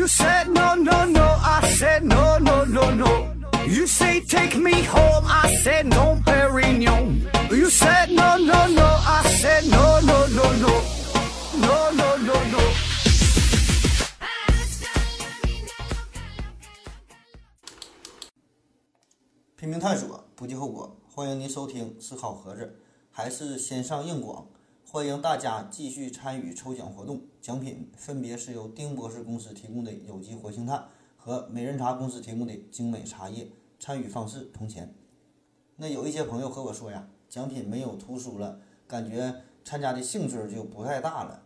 You said no, no, no. I said no, no, no, no. You say take me home. I said no, Perignon. You said no, no, no. I said no, no, no, no. No, no, no, no. 拼命探索，不计后果。欢迎您收听思考盒子，还是先上硬广。欢迎大家继续参与抽奖活动，奖品分别是由丁博士公司提供的有机活性炭和美人茶公司提供的精美茶叶。参与方式同前。那有一些朋友和我说呀，奖品没有图书了，感觉参加的兴趣就不太大了。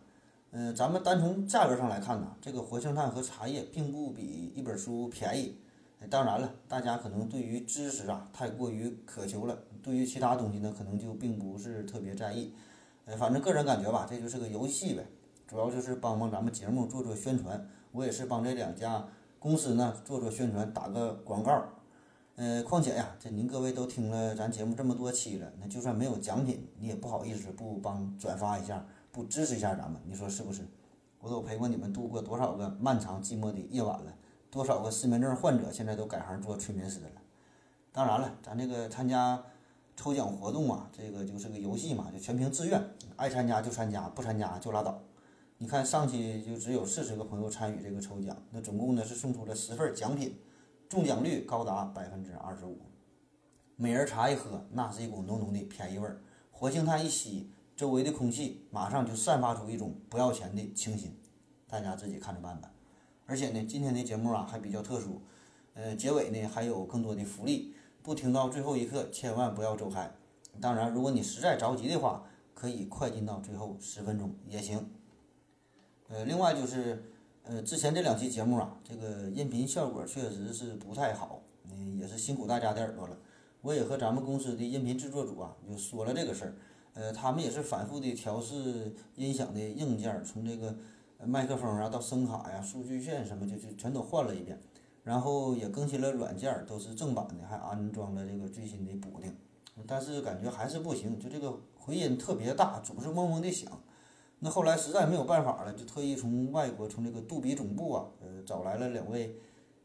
嗯、咱们单从价格上来看呢，这个活性炭和茶叶并不比一本书便宜。当然了，大家可能对于知识啊太过于渴求了，对于其他东西呢，可能就并不是特别在意。呃，反正个人感觉吧，这就是个游戏呗，主要就是帮帮咱们节目做做宣传。我也是帮这两家公司呢做做宣传，打个广告。呃，况且呀，这您各位都听了咱节目这么多期了，那就算没有奖品，你也不好意思不帮转发一下，不支持一下咱们，你说是不是？我都陪过你们度过多少个漫长寂寞的夜晚了，多少个失眠症患者现在都改行做催眠师了。当然了，咱这个参加抽奖活动啊，这个就是个游戏嘛，就全凭自愿，爱参加就参加，不参加就拉倒。你看上期就只有四十个朋友参与这个抽奖，那总共呢是送出了十份奖品。中奖率高达百分之二十五。美人茶一喝，那是一股浓浓的便宜味儿；活性炭一吸，周围的空气马上就散发出一种不要钱的清新。大家自己看着办吧。而且呢，今天的节目啊还比较特殊，呃，结尾呢还有更多的福利，不听到最后一刻千万不要走开。当然，如果你实在着急的话，可以快进到最后十分钟也行。呃，另外就是。呃，之前这两期节目啊，这个音频效果确实是不太好，嗯，也是辛苦大家的耳朵了。我也和咱们公司的音频制作组啊，就说了这个事儿。呃，他们也是反复的调试音响的硬件，从这个麦克风啊到声卡呀、数据线什么，就就全都换了一遍。然后也更新了软件，都是正版的，还安装了这个最新的补丁。但是感觉还是不行，就这个回音特别大，总是嗡嗡的响。那后来实在没有办法了，就特意从外国从这个杜比总部啊，呃，找来了两位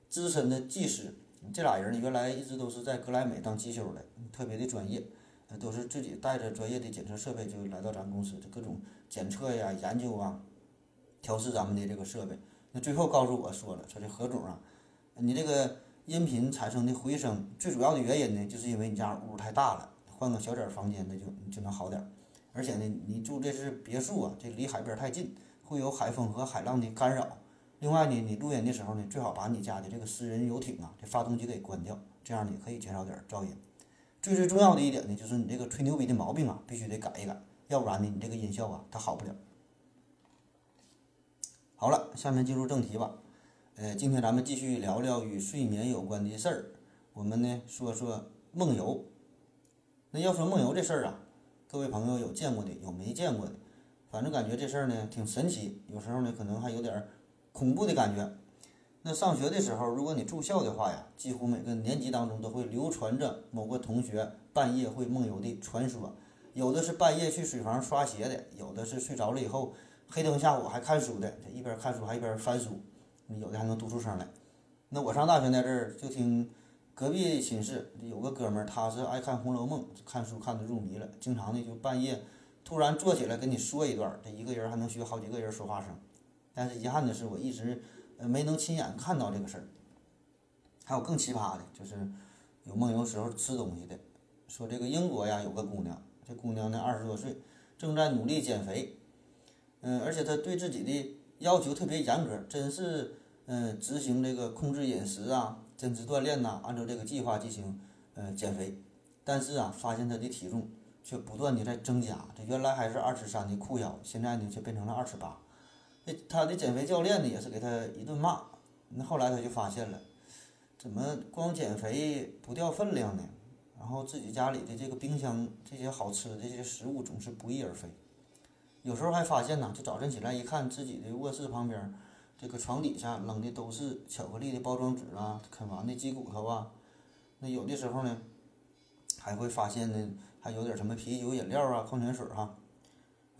资深的技师。这俩人呢，原来一直都是在格莱美当机修的，特别的专业，都是自己带着专业的检测设备就来到咱公司，就各种检测呀、研究啊、调试咱们的这个设备。那最后告诉我说了，说这何总啊，你这个音频产生的回声，最主要的原因呢，就是因为你家屋太大了，换个小点儿房间，那就就能好点儿。而且呢，你住这是别墅啊，这离海边太近，会有海风和海浪的干扰。另外呢，你录音的时候呢，最好把你家的这个私人游艇啊，这发动机给关掉，这样呢可以减少点噪音。最最重要的一点呢，就是你这个吹牛逼的毛病啊，必须得改一改，要不然呢，你这个音效啊，它好不了。好了，下面进入正题吧。呃，今天咱们继续聊聊与睡眠有关的事儿。我们呢说说梦游。那要说梦游这事儿啊。各位朋友有见过的，有没见过的，反正感觉这事儿呢挺神奇，有时候呢可能还有点恐怖的感觉。那上学的时候，如果你住校的话呀，几乎每个年级当中都会流传着某个同学半夜会梦游的传说。有的是半夜去水房刷鞋的，有的是睡着了以后黑灯瞎火还看书的，一边看书还一边翻书，有的还能读出声来。那我上大学那阵儿就听。隔壁寝室有个哥们儿，他是爱看《红楼梦》，看书看得入迷了，经常的就半夜突然坐起来跟你说一段，这一个人还能学好几个人说话声。但是遗憾的是，我一直没能亲眼看到这个事儿。还有更奇葩的，就是有梦游时候吃东西的，说这个英国呀有个姑娘，这姑娘呢二十多岁，正在努力减肥，嗯，而且她对自己的要求特别严格，真是嗯执行这个控制饮食啊。坚持锻炼呐，按照这个计划进行，呃，减肥，但是啊，发现他的体重却不断的在增加。这原来还是二尺三的裤腰，现在呢却变成了二尺八。那他的减肥教练呢也是给他一顿骂。那后来他就发现了，怎么光减肥不掉分量呢？然后自己家里的这个冰箱这些好吃的这些食物总是不翼而飞。有时候还发现呢，就早晨起来一看自己的卧室旁边。这个床底下扔的都是巧克力的包装纸啊，啃完的鸡骨头啊，那有的时候呢，还会发现呢，还有点什么啤酒、饮料啊、矿泉水哈，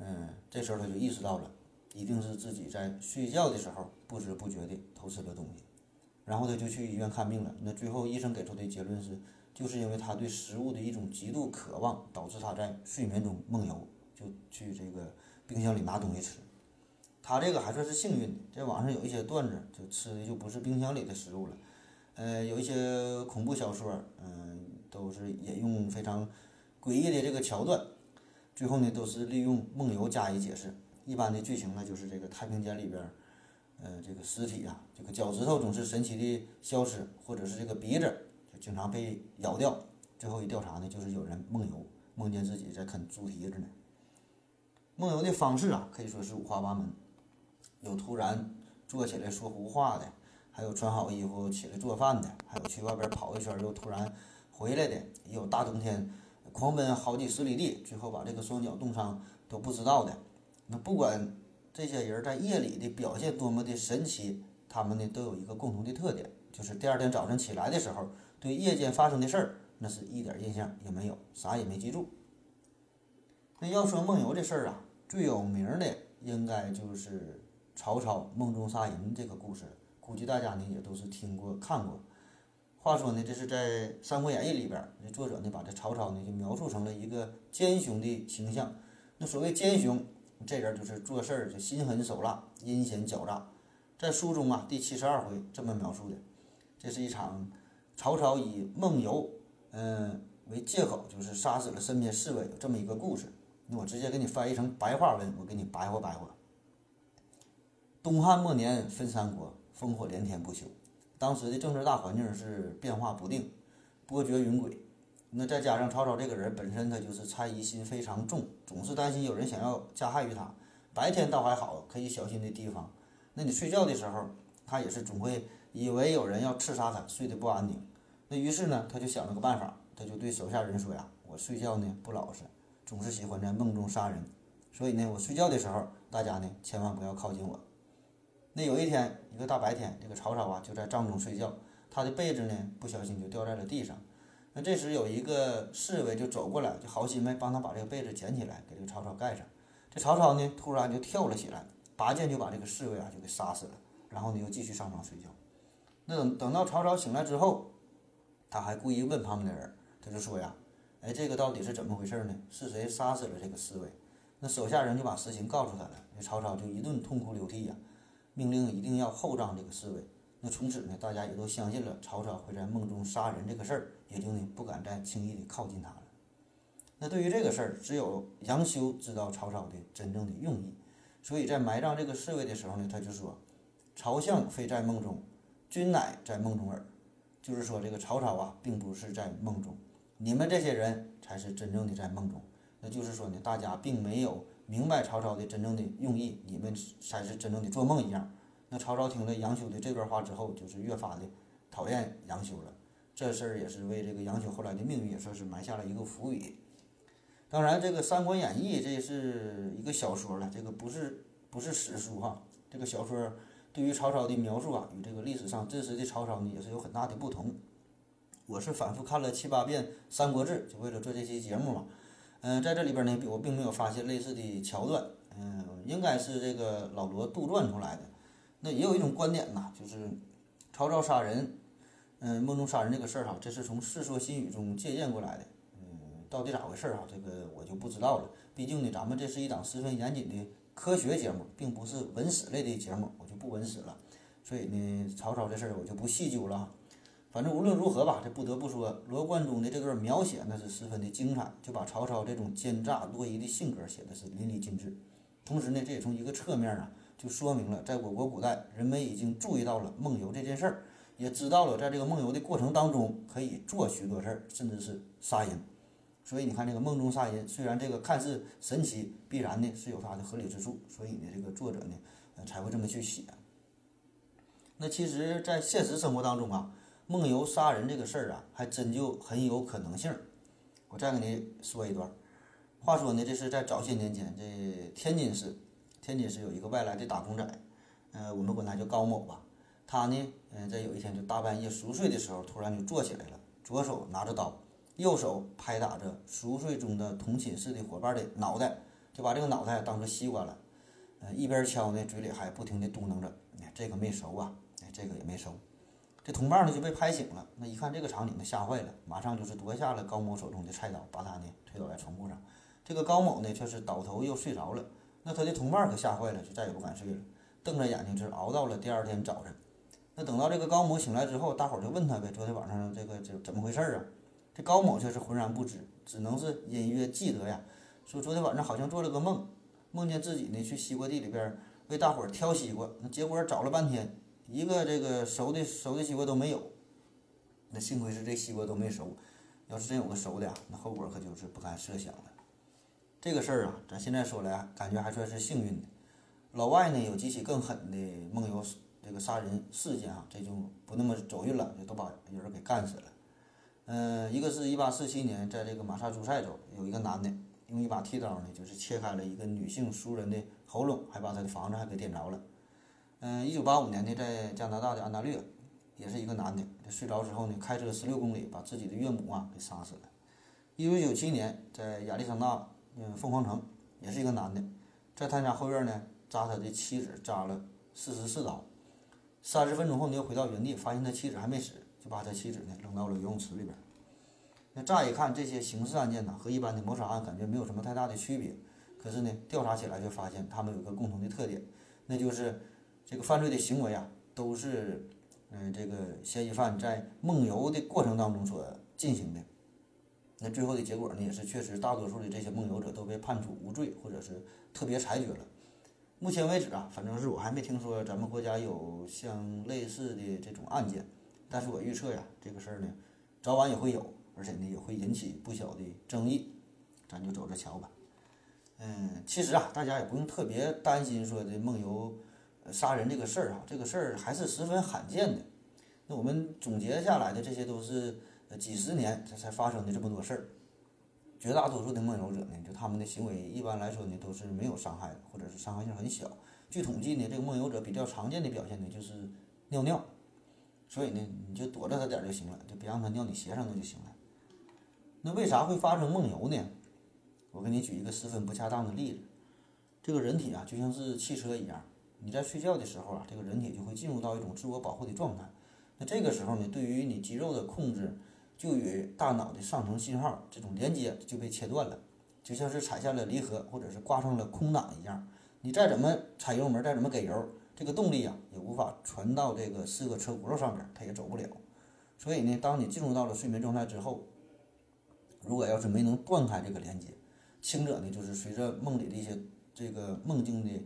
嗯，这时候他就意识到了，一定是自己在睡觉的时候不知不觉地偷吃了东西，然后他就去医院看病了。那最后医生给出的结论是，就是因为他对食物的一种极度渴望，导致他在睡眠中梦游，就去这个冰箱里拿东西吃。他这个还算是幸运的，在网上有一些段子，就吃的就不是冰箱里的食物了。呃，有一些恐怖小说，嗯，都是引用非常诡异的这个桥段，最后呢都是利用梦游加以解释。一般的剧情呢，就是这个太平间里边，呃，这个尸体啊，这个脚趾头总是神奇的消失，或者是这个鼻子就经常被咬掉。最后一调查呢，就是有人梦游，梦见自己在啃猪蹄子呢。梦游的方式啊，可以说是五花八门，有突然坐起来说胡话的。还有穿好衣服起来做饭的，还有去外边跑一圈又突然回来的，也有大冬天狂奔好几十里地，最后把这个双脚冻伤都不知道的。那不管这些人在夜里的表现多么的神奇，他们呢都有一个共同的特点，就是第二天早晨起来的时候，对夜间发生的事儿那是一点印象也没有，啥也没记住。那要说梦游这事儿啊，最有名的应该就是曹操梦中杀人这个故事。估计大家呢也都是听过看过。话说呢，这是在《三国演义》里边，这作者呢把这曹操呢就描述成了一个奸雄的形象。那所谓奸雄，这人就是做事儿就心狠手辣、阴险狡诈。在书中啊，第七十二回这么描述的：这是一场曹操以梦游，嗯为借口，就是杀死了身边侍卫，有这么一个故事。那我直接给你翻译成白话文，我给你白话白话。东汉末年分三国。烽火连天不休，当时的政治大环境是变化不定、波谲云诡。那再加上曹操这个人本身他就是猜疑心非常重，总是担心有人想要加害于他。白天倒还好，可以小心的地方。那你睡觉的时候，他也是总会以为有人要刺杀他，睡得不安宁。那于是呢，他就想了个办法，他就对手下人说呀：“我睡觉呢不老实，总是喜欢在梦中杀人。所以呢，我睡觉的时候，大家呢千万不要靠近我。”那有一天，一个大白天，这个曹操啊就在帐中睡觉，他的被子呢不小心就掉在了地上。那这时有一个侍卫就走过来，就好心呗帮他把这个被子捡起来，给这个曹操盖上。这曹操呢突然就跳了起来，拔剑就把这个侍卫啊就给杀死了，然后呢又继续上床睡觉。那等等到曹操醒来之后，他还故意问旁边的人，他就说呀：“哎，这个到底是怎么回事呢？是谁杀死了这个侍卫？”那手下人就把实情告诉他了，那曹操就一顿痛哭流涕呀。命令一定要厚葬这个侍卫。那从此呢，大家也都相信了曹操会在梦中杀人这个事儿，也就呢不敢再轻易的靠近他了。那对于这个事儿，只有杨修知道曹操的真正的用意。所以在埋葬这个侍卫的时候呢，他就说：“曹相非在梦中，君乃在梦中耳。”就是说，这个曹操啊，并不是在梦中，你们这些人才是真正的在梦中。那就是说呢，大家并没有。明白曹操的真正的用意，你们才是真正的做梦一样。那曹操听了杨修的这段话之后，就是越发的讨厌杨修了。这事儿也是为这个杨修后来的命运也算是埋下了一个伏笔。当然，这个《三国演义》这是一个小说了，这个不是不是史书哈。这个小说对于曹操的描述啊，与这个历史上真实的曹操呢，也是有很大的不同。我是反复看了七八遍《三国志》，就为了做这期节目嘛。嗯，在这里边呢，我并没有发现类似的桥段。嗯，应该是这个老罗杜撰出来的。那也有一种观点呐，就是曹操杀人，嗯，梦中杀人这个事儿哈，这是从《世说新语》中借鉴过来的。嗯，到底咋回事儿哈？这个我就不知道了。毕竟呢，咱们这是一档十分严谨的科学节目，并不是文史类的节目，我就不文史了。所以呢，曹操这事儿我就不细究了。反正无论如何吧，这不得不说，罗贯中的这段描写那是十分的精彩，就把曹操这种奸诈多疑的性格写的是淋漓尽致。同时呢，这也从一个侧面啊，就说明了在我国古代，人们已经注意到了梦游这件事儿，也知道了在这个梦游的过程当中可以做许多事儿，甚至是杀人。所以你看，这个梦中杀人，虽然这个看似神奇，必然呢是有它的合理之处。所以呢，这个作者呢，才会这么去写。那其实，在现实生活当中啊。梦游杀人这个事儿啊，还真就很有可能性。我再给你说一段。话说呢，这是在早些年前，这天津市，天津市有一个外来的打工仔，呃，我们管他叫高某吧。他呢，嗯，在有一天就大半夜熟睡的时候，突然就坐起来了，左手拿着刀，右手拍打着熟睡中的同寝室的伙伴的脑袋，就把这个脑袋当成西瓜了。呃，一边敲呢，嘴里还不停地嘟囔着：“哎，这个没熟啊，哎，这个也没熟。”这同伴呢就被拍醒了，那一看这个场景，他吓坏了，马上就是夺下了高某手中的菜刀，把他呢推倒在床铺上。这个高某呢却是倒头又睡着了，那他的同伴可吓坏了，就再也不敢睡了，瞪着眼睛就熬到了第二天早晨。那等到这个高某醒来之后，大伙就问他呗，昨天晚上这个这怎么回事啊？这高某却是浑然不知，只能是隐约记得呀，说昨天晚上好像做了个梦，梦见自己呢去西瓜地里边为大伙儿挑西瓜，那结果找了半天。一个这个熟的熟的西瓜都没有，那幸亏是这西瓜都没熟，要是真有个熟的呀，那后果可就是不堪设想了。这个事儿啊，咱现在说来，感觉还算是幸运的。老外呢有几起更狠的梦游这个杀人事件啊，这就不那么走运了，就都把人给干死了。嗯，一个是一八四七年，在这个马萨诸塞州，有一个男的用一把剃刀呢，就是切开了一个女性熟人的喉咙，还把她的房子还给点着了。嗯，一九八五年呢，在加拿大的安大略，也是一个男的，他睡着之后呢，开车十六公里把自己的岳母啊给杀死了。一九九七年，在亚利桑那，嗯，凤凰城，也是一个男的，在他家后院呢扎他的妻子扎了四十四刀，三十分钟后呢又回到原地，发现他妻子还没死，就把他妻子呢扔到了游泳池里边。那乍一看这些刑事案件呢，和一般的谋杀案感觉没有什么太大的区别，可是呢，调查起来就发现他们有个共同的特点，那就是。这个犯罪的行为啊，都是，嗯，这个嫌疑犯在梦游的过程当中所进行的。那最后的结果呢，也是确实大多数的这些梦游者都被判处无罪，或者是特别裁决了。目前为止啊，反正是我还没听说咱们国家有像类似的这种案件。但是我预测呀，这个事儿呢，早晚也会有，而且呢，也会引起不小的争议。咱就走着瞧吧。嗯，其实啊，大家也不用特别担心说这梦游。杀人这个事儿啊，这个事儿还是十分罕见的。那我们总结下来的这些都是几十年才才发生的这么多事儿。绝大多数的梦游者呢，就他们的行为一般来说呢都是没有伤害的，或者是伤害性很小。据统计呢，这个梦游者比较常见的表现呢就是尿尿，所以呢你就躲着他点就行了，就别让他尿你鞋上头就行了。那为啥会发生梦游呢？我给你举一个十分不恰当的例子。这个人体啊就像是汽车一样。你在睡觉的时候啊，这个人体就会进入到一种自我保护的状态。那这个时候呢，对于你肌肉的控制，就与大脑的上层信号这种连接就被切断了，就像是踩下了离合，或者是挂上了空挡一样。你再怎么踩油门，再怎么给油，这个动力啊也无法传到这个四个车轱辘上边，它也走不了。所以呢，当你进入到了睡眠状态之后，如果要是没能断开这个连接，轻者呢就是随着梦里的一些这个梦境的，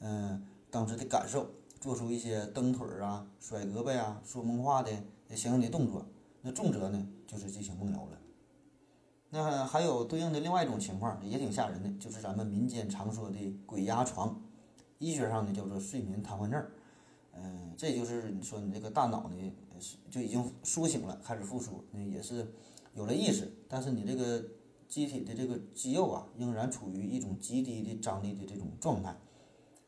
嗯。当时的感受，做出一些蹬腿儿啊、甩胳膊呀、说梦话的相应的动作。那重则呢，就是进行梦游了。那还有对应的另外一种情况，也挺吓人的，就是咱们民间常说的“鬼压床”，医学上呢叫做睡眠瘫痪症。嗯，这就是你说你这个大脑呢就已经苏醒了，开始复苏，那也是有了意识，但是你这个机体的这个肌肉啊，仍然处于一种极低的张力的这种状态。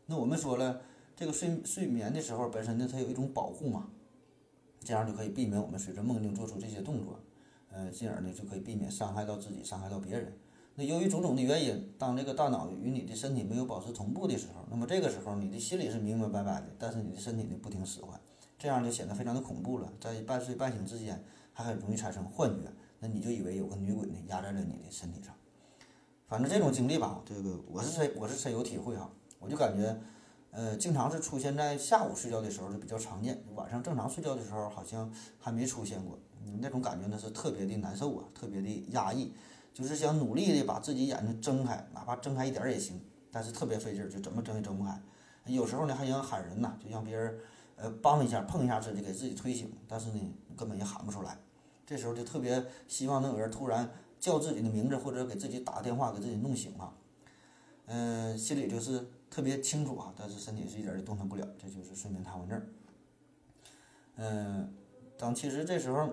那我们说了，这个睡睡眠的时候本身呢，它有一种保护嘛，这样就可以避免我们随着梦境做出这些动作，呃，进而呢就可以避免伤害到自己，伤害到别人。那由于种种的原因，当这个大脑与你的身体没有保持同步的时候，那么这个时候你的心里是明明白白的，但是你的身体呢不听使唤，这样就显得非常的恐怖了。在半睡半醒之间，还很容易产生幻觉，那你就以为有个女鬼呢压在了你的身体上。反正这种经历吧，这个我是深我是深有体会哈。我就感觉，呃，经常是出现在下午睡觉的时候就比较常见，晚上正常睡觉的时候好像还没出现过。那种感觉呢是特别的难受啊，特别的压抑，就是想努力的把自己眼睛睁开，哪怕睁开一点儿也行，但是特别费劲，就怎么睁也睁不开。有时候呢还想喊人呐，就让别人呃帮一下、碰一下自己，给自己推醒，但是呢根本也喊不出来。这时候就特别希望能有人突然叫自己的名字，或者给自己打个电话，给自己弄醒啊。嗯，心里就是。特别清楚啊，但是身体是一点儿也动弹不了，这就是睡眠瘫痪症。嗯，当其实这时候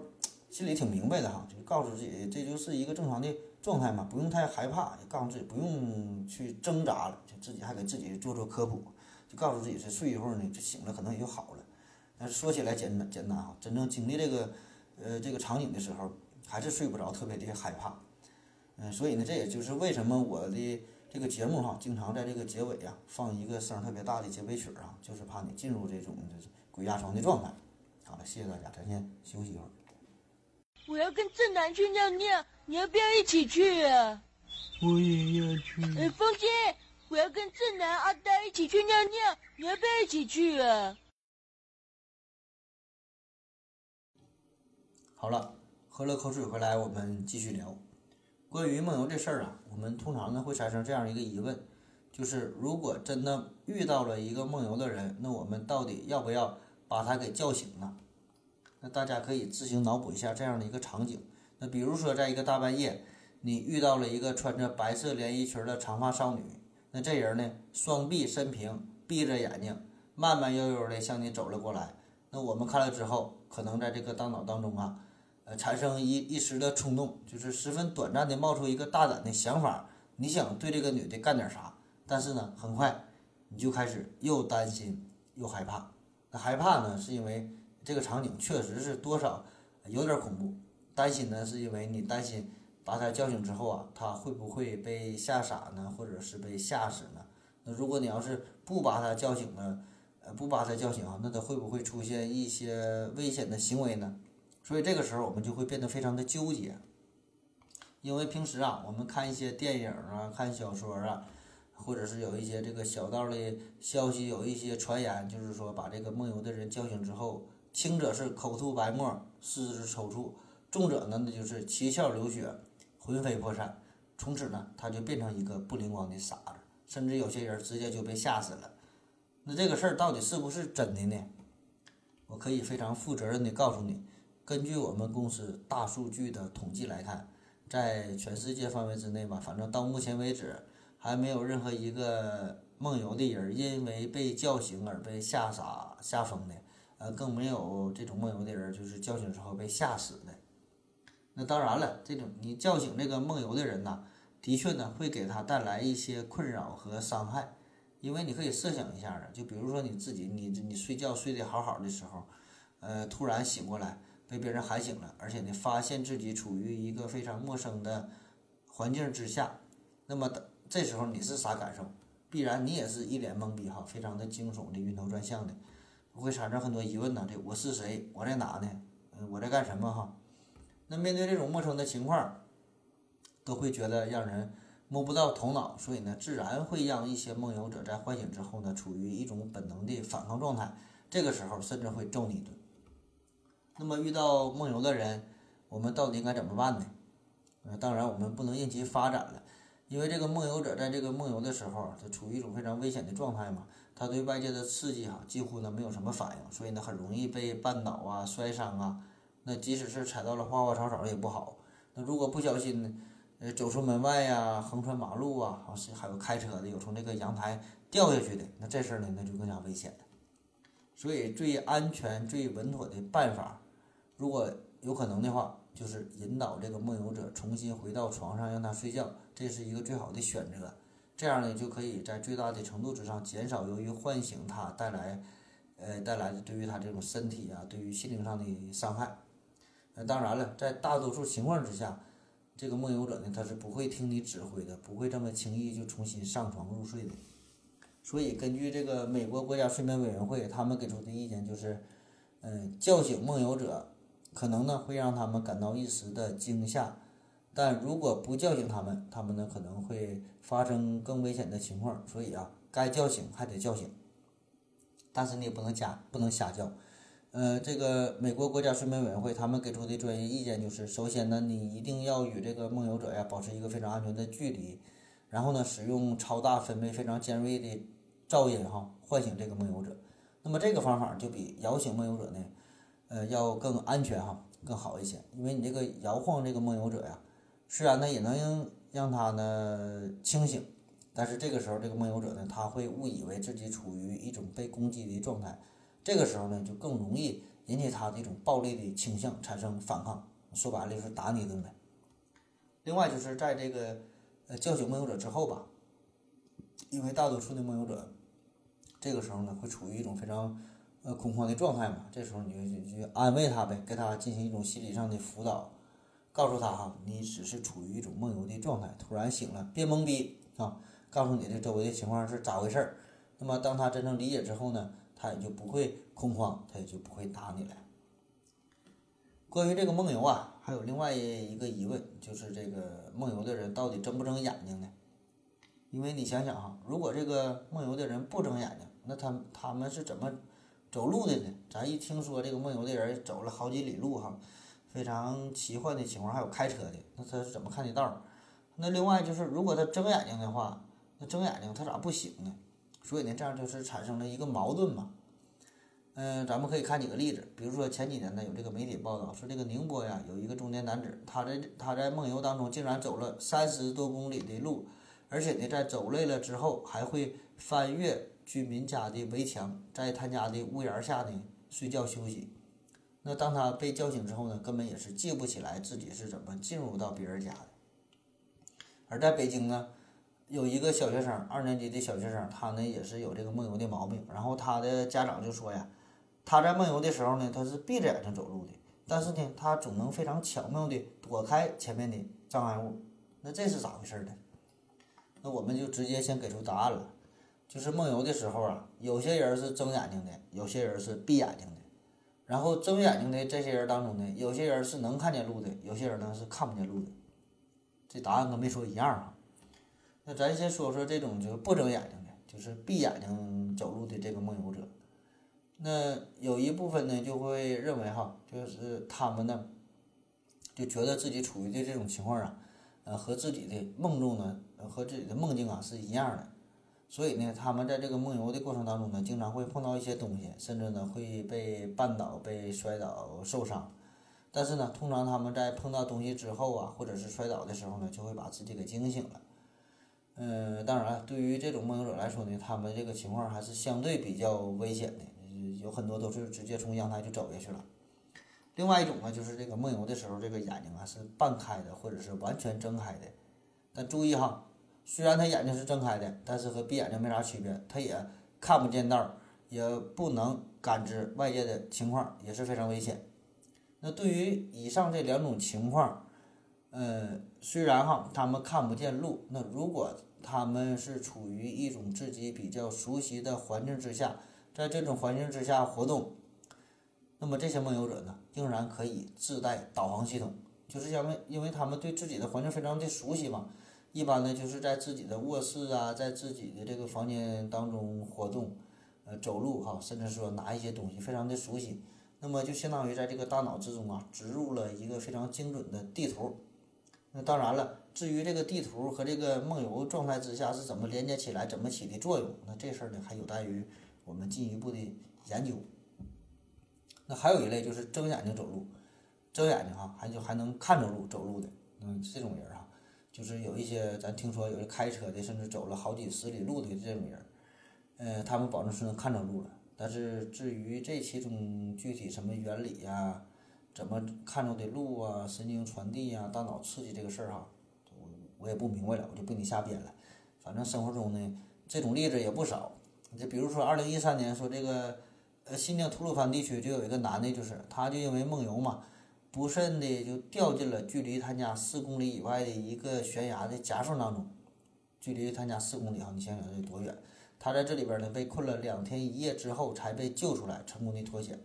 心里挺明白的哈，就告诉自己这就是一个正常的状态嘛，不用太害怕，也告诉自己不用去挣扎了，就自己还给自己做做科普，就告诉自己是睡一会儿呢，就醒了，可能也就好了。但是说起来简单简单哈，真正经历这个呃这个场景的时候，还是睡不着，特别的害怕。嗯，所以呢，这也就是为什么我的。这个节目哈，经常在这个结尾啊放一个声特别大的结尾曲啊，就是怕你进入这种就是鬼压床的状态。好了，谢谢大家，咱先休息一会儿。我要跟正南去尿尿，你要不要一起去啊？我也要去。哎，风姐，我要跟正南、阿呆一起去尿尿，你要不要一起去啊？好了，喝了口水回来，我们继续聊。关于梦游这事儿啊，我们通常呢会产生这样一个疑问，就是如果真的遇到了一个梦游的人，那我们到底要不要把他给叫醒呢？那大家可以自行脑补一下这样的一个场景。那比如说，在一个大半夜，你遇到了一个穿着白色连衣裙的长发少女，那这人呢，双臂伸平，闭着眼睛，慢慢悠悠的向你走了过来。那我们看了之后，可能在这个大脑当中啊。产生一一时的冲动，就是十分短暂的冒出一个大胆的想法，你想对这个女的干点啥？但是呢，很快你就开始又担心又害怕。那害怕呢，是因为这个场景确实是多少有点恐怖；担心呢，是因为你担心把她叫醒之后啊，她会不会被吓傻呢，或者是被吓死呢？那如果你要是不把她叫醒呢，呃，不把她叫醒啊，那她会不会出现一些危险的行为呢？所以这个时候我们就会变得非常的纠结，因为平时啊，我们看一些电影啊、看小说啊，或者是有一些这个小道的消息，有一些传言，就是说把这个梦游的人叫醒之后，轻者是口吐白沫、四肢抽搐，重者呢那就是七窍流血、魂飞魄散，从此呢他就变成一个不灵光的傻子，甚至有些人直接就被吓死了。那这个事儿到底是不是真的呢？我可以非常负责任的告诉你。根据我们公司大数据的统计来看，在全世界范围之内吧，反正到目前为止还没有任何一个梦游的人因为被叫醒而被吓傻、吓疯的，呃，更没有这种梦游的人就是叫醒之后被吓死的。那当然了，这种你叫醒这个梦游的人呢，的确呢会给他带来一些困扰和伤害，因为你可以设想一下啊，就比如说你自己，你你睡觉睡得好好的时候，呃，突然醒过来。被别人喊醒了，而且呢，发现自己处于一个非常陌生的环境之下，那么这时候你是啥感受？必然你也是一脸懵逼哈，非常的惊悚的、晕头转向的，会产生很多疑问呢。这我是谁？我在哪呢？嗯，我在干什么哈？那面对这种陌生的情况，都会觉得让人摸不到头脑，所以呢，自然会让一些梦游者在唤醒之后呢，处于一种本能的反抗状态，这个时候甚至会揍你一顿。那么遇到梦游的人，我们到底应该怎么办呢？呃，当然我们不能任其发展了，因为这个梦游者在这个梦游的时候，他处于一种非常危险的状态嘛，他对外界的刺激哈几乎呢没有什么反应，所以呢很容易被绊倒啊、摔伤啊。那即使是踩到了花花草草也不好。那如果不小心，呃，走出门外呀、横穿马路啊，还是还有开车的有从这个阳台掉下去的，那这事儿呢那就更加危险了。所以最安全、最稳妥的办法。如果有可能的话，就是引导这个梦游者重新回到床上，让他睡觉，这是一个最好的选择。这样呢，就可以在最大的程度之上减少由于唤醒他带来，呃带来的对于他这种身体啊、对于心灵上的伤害。呃，当然了，在大多数情况之下，这个梦游者呢，他是不会听你指挥的，不会这么轻易就重新上床入睡的。所以，根据这个美国国家睡眠委员会，他们给出的意见就是，嗯，叫醒梦游者。可能呢会让他们感到一时的惊吓，但如果不叫醒他们，他们呢可能会发生更危险的情况。所以啊，该叫醒还得叫醒，但是你也不能瞎不能瞎叫。呃，这个美国国家睡眠委员会他们给出的专业意见就是：首先呢，你一定要与这个梦游者呀保持一个非常安全的距离，然后呢，使用超大分贝、非常尖锐的噪音哈唤醒这个梦游者。那么这个方法就比摇醒梦游者呢。呃，要更安全哈，更好一些。因为你这个摇晃这个梦游者呀，虽然呢也能让他呢清醒，但是这个时候这个梦游者呢，他会误以为自己处于一种被攻击的状态，这个时候呢就更容易引起他的一种暴力的倾向，产生反抗。说白了就是打你一顿呗。另外就是在这个呃叫醒梦游者之后吧，因为大多数的梦游者这个时候呢会处于一种非常。呃，恐慌的状态嘛，这时候你就就安慰他呗，给他进行一种心理上的辅导，告诉他哈，你只是处于一种梦游的状态，突然醒了，别懵逼啊，告诉你这周围的情况是咋回事儿。那么当他真正理解之后呢，他也就不会恐慌，他也就不会打你了。关于这个梦游啊，还有另外一个疑问，就是这个梦游的人到底睁不睁眼睛呢？因为你想想哈，如果这个梦游的人不睁眼睛，那他他们是怎么走路的呢？咱一听说这个梦游的人走了好几里路哈，非常奇幻的情况，还有开车的，那他是怎么看的道儿？那另外就是，如果他睁眼睛的话，那睁眼睛他咋不醒呢？所以呢，这样就是产生了一个矛盾嘛。嗯，咱们可以看几个例子，比如说前几年呢，有这个媒体报道说，这个宁波呀有一个中年男子，他在他在梦游当中竟然走了三十多公里的路，而且呢，在走累了之后还会翻越居民家的围墙，在他家的屋檐下呢睡觉休息。那当他被叫醒之后呢，根本也是记不起来自己是怎么进入到别人家的。而在北京呢。有一个小学生，二年级的小学生，他呢也是有这个梦游的毛病。然后他的家长就说呀，他在梦游的时候呢，他是闭着眼睛走路的，但是呢，他总能非常巧妙地躲开前面的障碍物。那这是咋回事呢？那我们就直接先给出答案了，就是梦游的时候啊，有些人是睁眼睛的，有些人是闭眼睛的。然后睁眼睛的这些人当中呢，有些人是能看见路的，有些人呢是看不见路的。这答案跟没说一样啊。那咱先说说这种就是不睁眼睛的，就是闭眼睛走路的这个梦游者。那有一部分呢就会认为哈，就是他们呢就觉得自己处于的这种情况啊，呃，和自己的梦中呢，和自己的梦境啊是一样的。所以呢，他们在这个梦游的过程当中呢，经常会碰到一些东西，甚至呢会被绊倒、被摔倒、受伤。但是呢，通常他们在碰到东西之后啊，或者是摔倒的时候呢，就会把自己给惊醒了。嗯，当然了，对于这种梦游者来说呢，他们这个情况还是相对比较危险的，有很多都是直接从阳台就走下去了。另外一种呢，就是这个梦游的时候，这个眼睛啊是半开的，或者是完全睁开的。但注意哈，虽然他眼睛是睁开的，但是和闭眼睛没啥区别，他也看不见道，也不能感知外界的情况，也是非常危险。那对于以上这两种情况，嗯，虽然哈他们看不见路，那如果他们是处于一种自己比较熟悉的环境之下，在这种环境之下活动，那么这些梦游者呢，仍然可以自带导航系统，就是因为因为他们对自己的环境非常的熟悉嘛，一般呢就是在自己的卧室啊，在自己的这个房间当中活动，呃，走路哈，甚至说拿一些东西，非常的熟悉，那么就相当于在这个大脑之中啊，植入了一个非常精准的地图。那当然了，至于这个地图和这个梦游状态之下是怎么连接起来、怎么起的作用，那这事儿呢还有待于我们进一步的研究。那还有一类就是睁眼睛走路，睁眼睛哈，还就还能看着路走路的，嗯，这种人，就是有一些咱听说有的开车的，甚至走了好几十里路的这种人，呃，他们保证是能看着路了。但是至于这其中具体什么原理呀？怎么看着的路啊，神经传递呀，大脑刺激这个事儿哈，我我也不明白了，我就不给你瞎编了。反正生活中呢，这种例子也不少。就比如说，二零一三年说这个，呃，新疆吐鲁番地区就有一个男的，就是他就因为梦游嘛，不慎的就掉进了距离他家四公里以外的一个悬崖的夹缝当中。距离他家四公里哈，你想想得多远？他在这里边呢被困了两天一夜之后才被救出来，成功的脱险。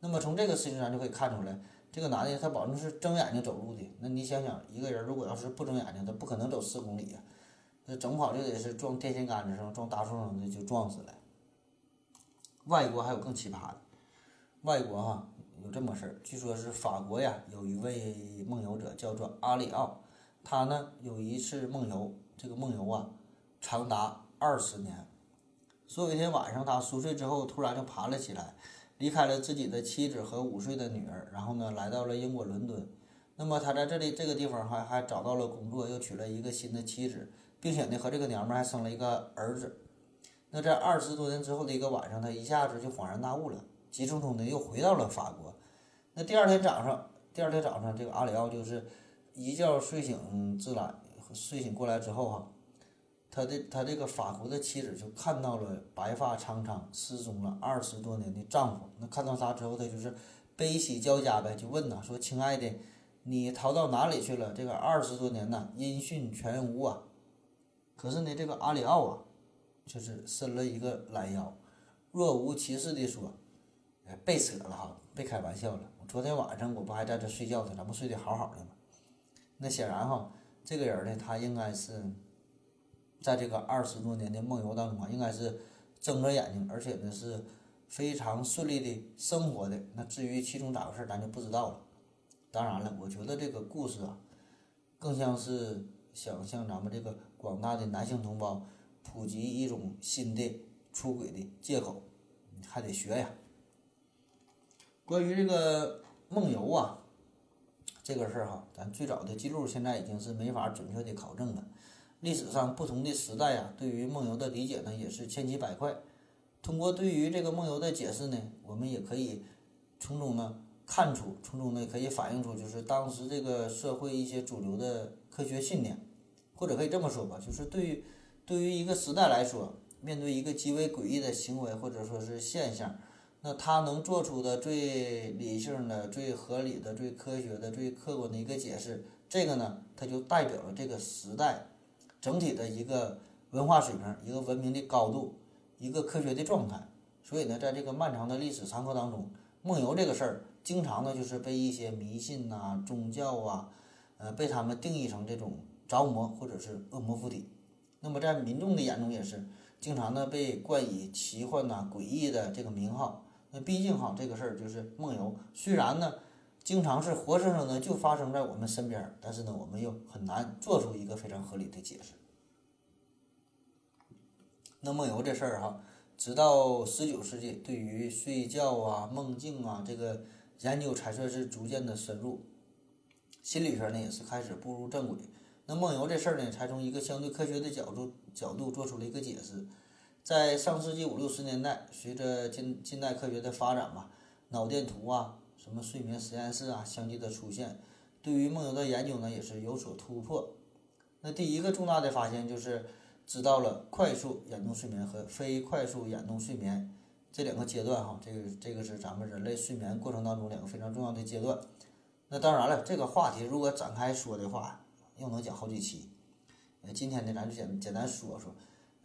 那么从这个事情上就可以看出来，这个男的他保证是睁眼睛走路的。那你想想，一个人如果要是不睁眼睛，他不可能走四公里呀，那整不好就得是撞电线杆子上、撞大树上的就撞死了。外国还有更奇葩的，外国哈有这么事儿，据说是法国呀，有一位梦游者叫做阿里奥，他呢有一次梦游，这个梦游啊长达二十年，说有一天晚上他熟睡之后，突然就爬了起来。离开了自己的妻子和五岁的女儿，然后呢，来到了英国伦敦。那么他在这里这个地方还还找到了工作，又娶了一个新的妻子，并且呢，和这个娘们还生了一个儿子。那在二十多年之后的一个晚上，他一下子就恍然大悟了，急匆匆的又回到了法国。那第二天早上，第二天早上，这个阿里奥就是一觉睡醒自然，睡醒过来之后哈。他的他这个法国的妻子就看到了白发苍苍、失踪了二十多年的丈夫。那看到他之后，他就是悲喜交加呗，就问呐，说：“亲爱的，你逃到哪里去了？这个二十多年呐，音讯全无啊！”可是呢，这个阿里奥啊，就是伸了一个懒腰，若无其事地说：“别扯了哈，别开玩笑了。我昨天晚上我不还在这睡觉呢，咱不睡得好好的吗？”那显然哈，这个人呢，他应该是在这个二十多年的梦游当中啊，应该是睁着眼睛，而且呢是非常顺利的生活的。那至于其中咋回事，咱就不知道了。当然了，我觉得这个故事啊，更像是想向咱们这个广大的男性同胞普及一种新的出轨的借口，你还得学呀。关于这个梦游啊，这个事儿哈，咱最早的记录现在已经是没法准确的考证了。历史上不同的时代啊，对于梦游的理解呢，也是千奇百怪。通过对于这个梦游的解释呢，我们也可以从中呢看出，从中呢可以反映出，就是当时这个社会一些主流的科学信念，或者可以这么说吧，就是对于对于一个时代来说，面对一个极为诡异的行为或者说是现象，那他能做出的最理性的、最合理的、最科学的、最客观的一个解释，这个呢，它就代表了这个时代整体的一个文化水平、一个文明的高度、一个科学的状态。所以呢，在这个漫长的历史长河当中，梦游这个事儿，经常呢就是被一些迷信呐、宗教啊，呃，被他们定义成这种着魔或者是恶魔附体。那么在民众的眼中也是经常呢被冠以奇幻呐、诡异的这个名号。那毕竟哈，这个事儿就是梦游，虽然呢经常是活生生的就发生在我们身边，但是呢我们又很难做出一个非常合理的解释。那梦游这事儿哈，直到十九世纪，对于睡觉啊、梦境啊这个研究才算是逐渐的深入，心理学呢也是开始步入正轨。那梦游这事儿呢，才从一个相对科学的角度角度做出了一个解释。在上世纪五六十年代，随着近近代科学的发展吧，脑电图啊、什么睡眠实验室啊相继的出现，对于梦游的研究呢也是有所突破。那第一个重大的发现就是知道了快速眼动睡眠和非快速眼动睡眠这两个阶段哈，这个这个是咱们人类睡眠过程当中两个非常重要的阶段。那当然了，这个话题如果展开说的话，又能讲好几期。呃，今天呢，咱就简简单说说。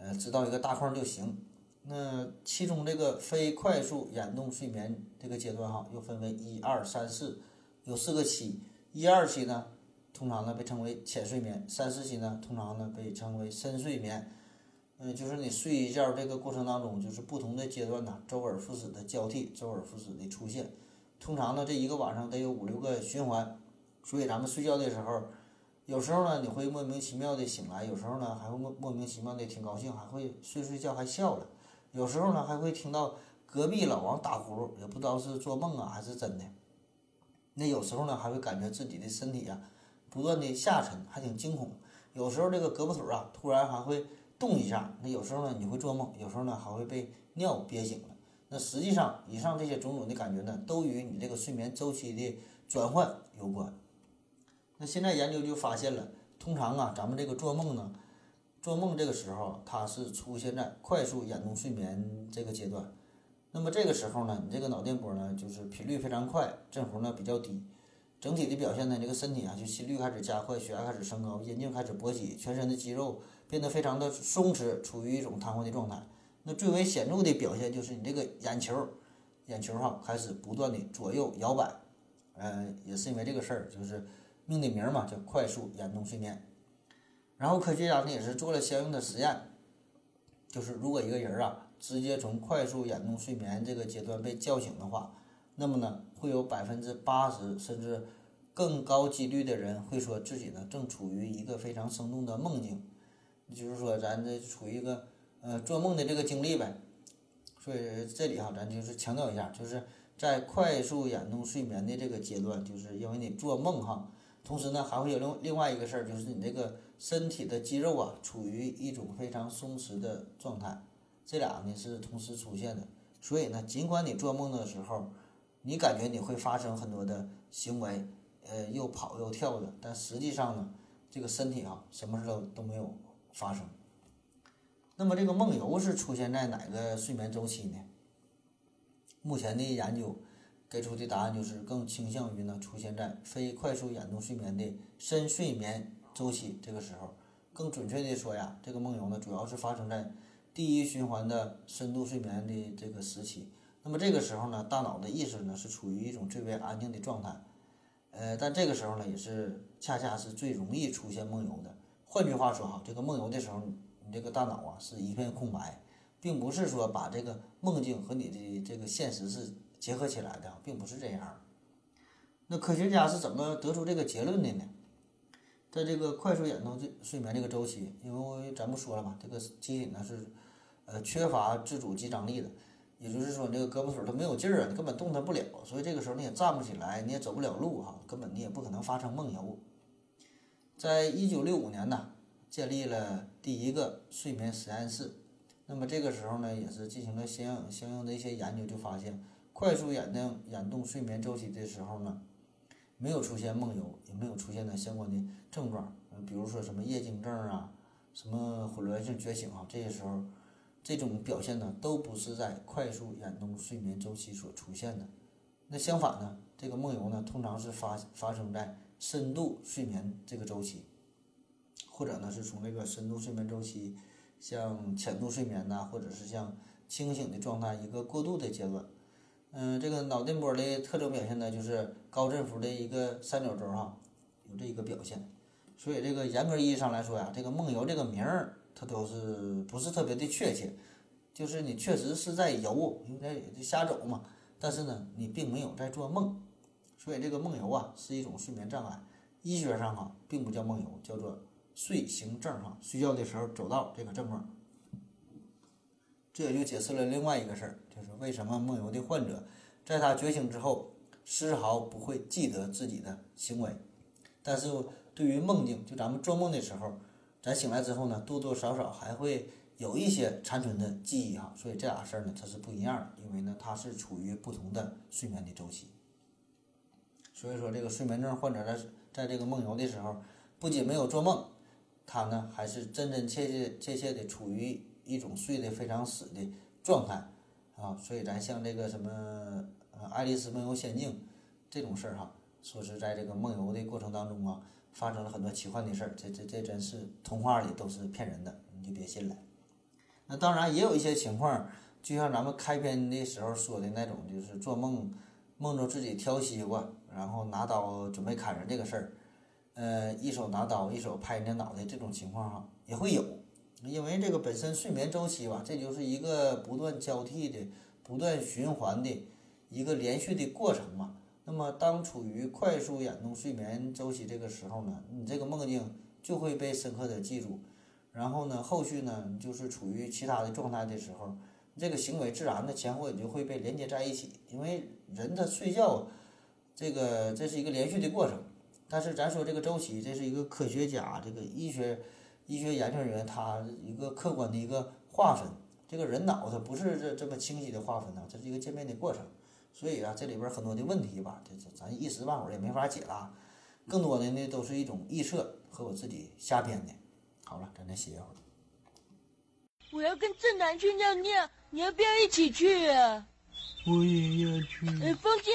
呃，知道一个大框就行。那其中这个非快速眼动睡眠这个阶段哈，又分为一二三四，有四个期。一二期呢，通常呢被称为浅睡眠；三四期呢，通常呢被称为深睡眠。嗯，就是你睡一觉这个过程当中，就是不同的阶段呢，周而复始的交替，周而复始的出现。通常呢，这一个晚上得有五六个循环。所以咱们睡觉的时候。有时候呢，你会莫名其妙的醒来；有时候呢，还会莫莫名其妙的挺高兴，还会睡睡觉还笑了；有时候呢，还会听到隔壁老王打呼噜，也不知道是做梦啊还是真的。那有时候呢，还会感觉自己的身体呀不断的下沉，还挺惊恐。有时候这个胳膊腿啊突然还会动一下。那有时候呢，你会做梦；有时候呢，还会被尿憋醒了。那实际上，以上这些种种的感觉呢，都与你这个睡眠周期的转换有关。那现在研究就发现了，通常啊，咱们这个做梦呢，做梦这个时候它是出现在快速眼动睡眠这个阶段。那么这个时候呢，你这个脑电波呢，就是频率非常快，振幅呢比较低，整体的表现呢，这个身体啊，就心率开始加快，血压开始升高，眼睛开始勃起，全身的肌肉变得非常的松弛，处于一种瘫痪的状态。那最为显著的表现就是你这个眼球，眼球哈开始不断的左右摇摆，呃，也是因为这个事儿，就是。命的名嘛，叫快速眼动睡眠。然后科学家呢也是做了相应的实验，就是如果一个人啊直接从快速眼动睡眠这个阶段被叫醒的话，那么呢会有百分之八十甚至更高几率的人会说自己呢正处于一个非常生动的梦境，就是说咱这处于一个呃做梦的这个经历呗。所以这里哈咱就是强调一下，就是在快速眼动睡眠的这个阶段，就是因为你做梦哈。同时呢，还会有另另外一个事儿，就是你这个身体的肌肉啊，处于一种非常松弛的状态，这俩呢是同时出现的。所以呢，尽管你做梦的时候，你感觉你会发生很多的行为，呃，又跑又跳的，但实际上呢，这个身体啊，什么事都都没有发生。那么这个梦游是出现在哪个睡眠周期呢？目前的研究。给出的答案就是更倾向于呢出现在非快速眼动睡眠的深睡眠周期这个时候，更准确的说呀，这个梦游呢，主要是发生在第一循环的深度睡眠的这个时期。那么这个时候呢，大脑的意识呢是处于一种最为安静的状态，呃，但这个时候呢，也是恰恰是最容易出现梦游的。换句话说哈，这个梦游的时候，你这个大脑啊是一片空白，并不是说把这个梦境和你的这个现实是结合起来的，并不是这样。那科学家是怎么得出这个结论的呢？在这个快速眼动这睡眠这个周期，因为咱不说了嘛，这个机体呢是呃缺乏自主肌张力的，也就是说，你这个胳膊腿它没有劲儿啊，你根本动弹不了，所以这个时候你也站不起来，你也走不了路哈，根本你也不可能发生梦游。在一九六五年呢，建立了第一个睡眠实验室，那么这个时候呢，也是进行了相应相应的一些研究，就发现快速眼动眼动睡眠周期的时候呢。没有出现梦游，也没有出现的相关的症状，比如说什么夜惊症啊，什么混乱性觉醒啊，这些时候，这种表现呢，都不是在快速眼动睡眠周期所出现的。那相反呢，这个梦游呢，通常是发发生在深度睡眠这个周期，或者呢，是从这个深度睡眠周期向浅度睡眠呐，或者是向清醒的状态一个过渡的阶段。嗯，这个脑电波的特征表现呢，就是高振幅的一个三角洲哈，有这一个表现。所以这个严格意义上来说呀，这个梦游这个名儿它都是不是特别的确切，就是你确实是在游，因为在瞎走嘛，但是呢，你并没有在做梦。所以这个梦游啊是一种睡眠障碍，医学上哈并不叫梦游，叫做睡行症哈，睡觉的时候走道这个症状。这也就解释了另外一个事儿，就是为什么梦游的患者在他觉醒之后丝毫不会记得自己的行为，但是对于梦境，就咱们做梦的时候，咱醒来之后呢，多多少少还会有一些残存的记忆哈。所以这俩事儿呢，它是不一样的，因为呢，它是处于不同的睡眠的周期。所以说，这个睡眠症患者在在这个梦游的时候，不仅没有做梦，他呢还是真真切切切切的处于。一种睡得非常死的状态啊，所以咱像这个什么呃《爱丽丝梦游仙境》这种事儿哈，说是在这个梦游的过程当中啊，发生了很多奇幻的事儿，这这这真是童话里都是骗人的，你就别信了。那当然也有一些情况，就像咱们开篇的时候说的那种，就是做梦梦着自己挑西瓜，然后拿刀准备砍人这个事儿，呃，一手拿刀，一手拍人家脑袋这种情况哈，也会有。因为这个本身睡眠周期吧，这就是一个不断交替的、不断循环的一个连续的过程嘛。那么，当处于快速眼动睡眠周期这个时候呢，你这个梦境就会被深刻的记住。然后呢，后续呢，就是处于其他的状态的时候，这个行为自然的前后也就会被连接在一起。因为人他睡觉，这个这是一个连续的过程。但是咱说这个周期，这是一个科学家这个医学。医学研究人员他一个客观的一个划分，这个人脑它不是这这么清晰的划分呢，这是一个渐变的过程，所以啊，这里边很多的问题吧，这这咱一时半会儿也没法解答，更多的呢都是一种臆测和我自己瞎编的。好了，咱再歇一会儿。我要跟正南去尿尿，你要不要一起去啊？我也要去。哎，风姐，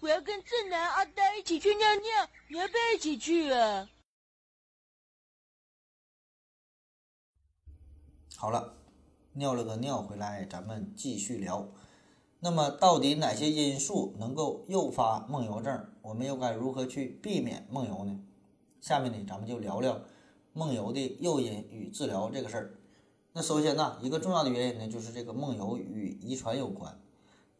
我要跟正南、阿呆一起去尿尿，你要不要一起去啊？好了，尿了个尿回来，咱们继续聊。那么，到底哪些因素能够诱发梦游症？我们又该如何去避免梦游呢？下面呢，咱们就聊聊梦游的诱因与治疗这个事儿。那首先呢，一个重要的原因呢，就是这个梦游与遗传有关。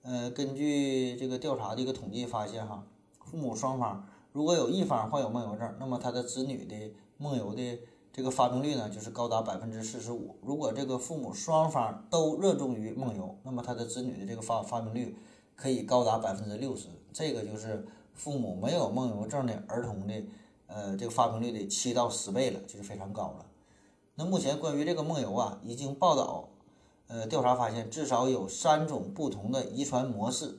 呃，根据这个调查的一个统计发现，哈，父母双方如果有一方患有梦游症，那么他的子女的梦游的。这个发病率呢，就是高达百分之四十五。如果这个父母双方都热衷于梦游，那么他的子女的这个发发病率可以高达百分之六十。这个就是父母没有梦游症的儿童的，呃，这个发病率的七到十倍了，就是非常高了。那目前关于这个梦游啊，已经报道，呃，调查发现至少有三种不同的遗传模式。